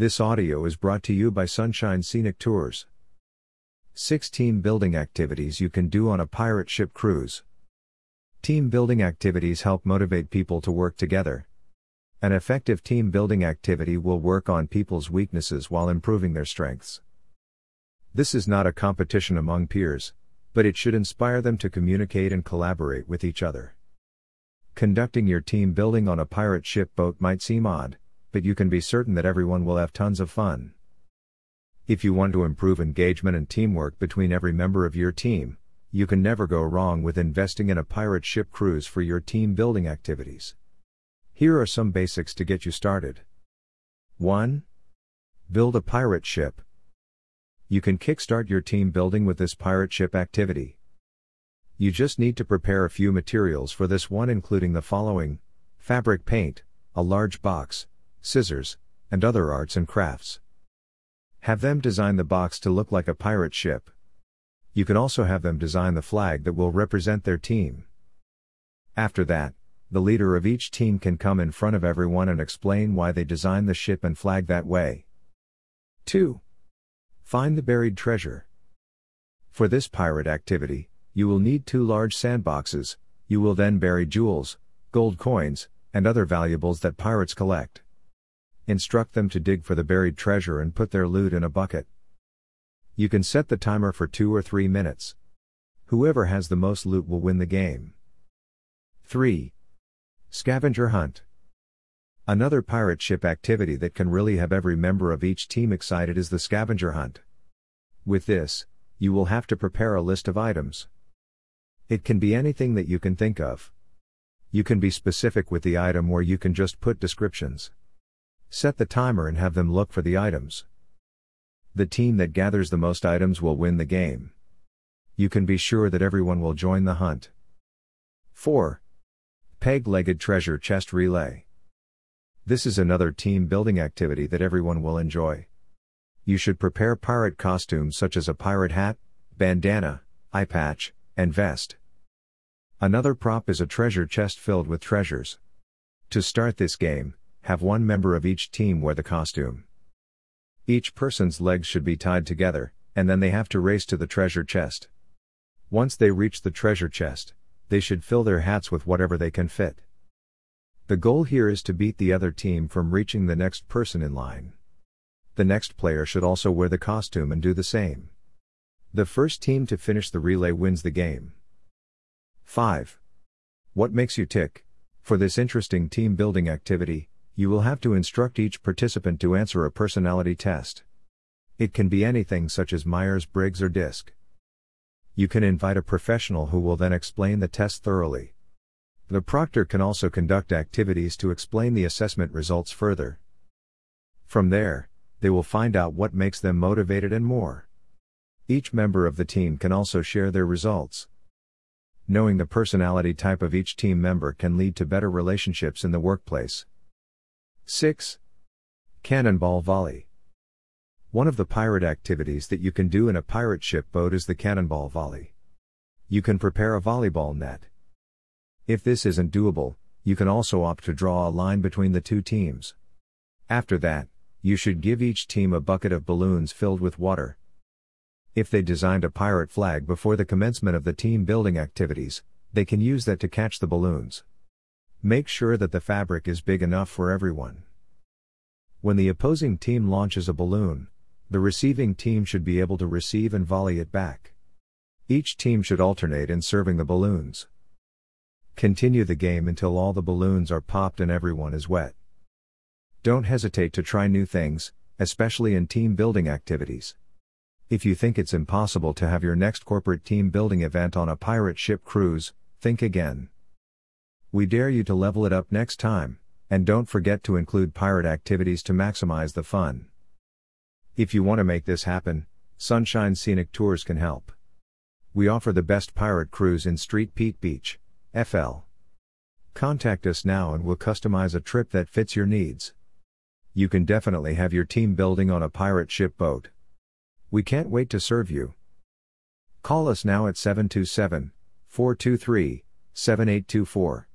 This audio is brought to you by Sunshine Scenic Tours. 6 Team building activities you can do on a pirate ship cruise. Team building activities help motivate people to work together. An effective team building activity will work on people's weaknesses while improving their strengths. This is not a competition among peers, but it should inspire them to communicate and collaborate with each other. Conducting your team building on a pirate ship boat might seem odd, but you can be certain that everyone will have tons of fun. If you want to improve engagement and teamwork between every member of your team, you can never go wrong with investing in a pirate ship cruise for your team building activities. Here are some basics to get you started. 1. Build a pirate ship. You can kickstart your team building with this pirate ship activity. You just need to prepare a few materials for this one, including the following fabric paint, a large box, scissors, and other arts and crafts. Have them design the box to look like a pirate ship. You can also have them design the flag that will represent their team. After that, the leader of each team can come in front of everyone and explain why they designed the ship and flag that way. 2. Find the buried treasure. For this pirate activity, you will need two large sandboxes, you will then bury jewels, gold coins, and other valuables that pirates collect. Instruct them to dig for the buried treasure and put their loot in a bucket. You can set the timer for 2 or 3 minutes. Whoever has the most loot will win the game. 3. Scavenger Hunt. Another pirate ship activity that can really have every member of each team excited is the scavenger hunt. With this, you will have to prepare a list of items. It can be anything that you can think of. You can be specific with the item or you can just put descriptions. Set the timer and have them look for the items. The team that gathers the most items will win the game. You can be sure that everyone will join the hunt. 4. Peg legged treasure chest relay. This is another team building activity that everyone will enjoy. You should prepare pirate costumes such as a pirate hat, bandana, eye patch, and vest. Another prop is a treasure chest filled with treasures. To start this game, have one member of each team wear the costume. Each person's legs should be tied together, and then they have to race to the treasure chest. Once they reach the treasure chest, they should fill their hats with whatever they can fit. The goal here is to beat the other team from reaching the next person in line. The next player should also wear the costume and do the same. The first team to finish the relay wins the game. 5. What makes you tick? For this interesting team building activity, you will have to instruct each participant to answer a personality test. It can be anything such as Myers Briggs or DISC. You can invite a professional who will then explain the test thoroughly. The proctor can also conduct activities to explain the assessment results further. From there, they will find out what makes them motivated and more. Each member of the team can also share their results. Knowing the personality type of each team member can lead to better relationships in the workplace. 6. Cannonball Volley. One of the pirate activities that you can do in a pirate ship boat is the cannonball volley. You can prepare a volleyball net. If this isn't doable, you can also opt to draw a line between the two teams. After that, you should give each team a bucket of balloons filled with water. If they designed a pirate flag before the commencement of the team building activities, they can use that to catch the balloons. Make sure that the fabric is big enough for everyone. When the opposing team launches a balloon, the receiving team should be able to receive and volley it back. Each team should alternate in serving the balloons. Continue the game until all the balloons are popped and everyone is wet. Don't hesitate to try new things, especially in team building activities. If you think it's impossible to have your next corporate team building event on a pirate ship cruise, think again. We dare you to level it up next time, and don't forget to include pirate activities to maximize the fun. If you want to make this happen, Sunshine Scenic Tours can help. We offer the best pirate cruise in Street Pete Beach, FL. Contact us now and we'll customize a trip that fits your needs. You can definitely have your team building on a pirate ship boat. We can't wait to serve you. Call us now at 727 423 7824.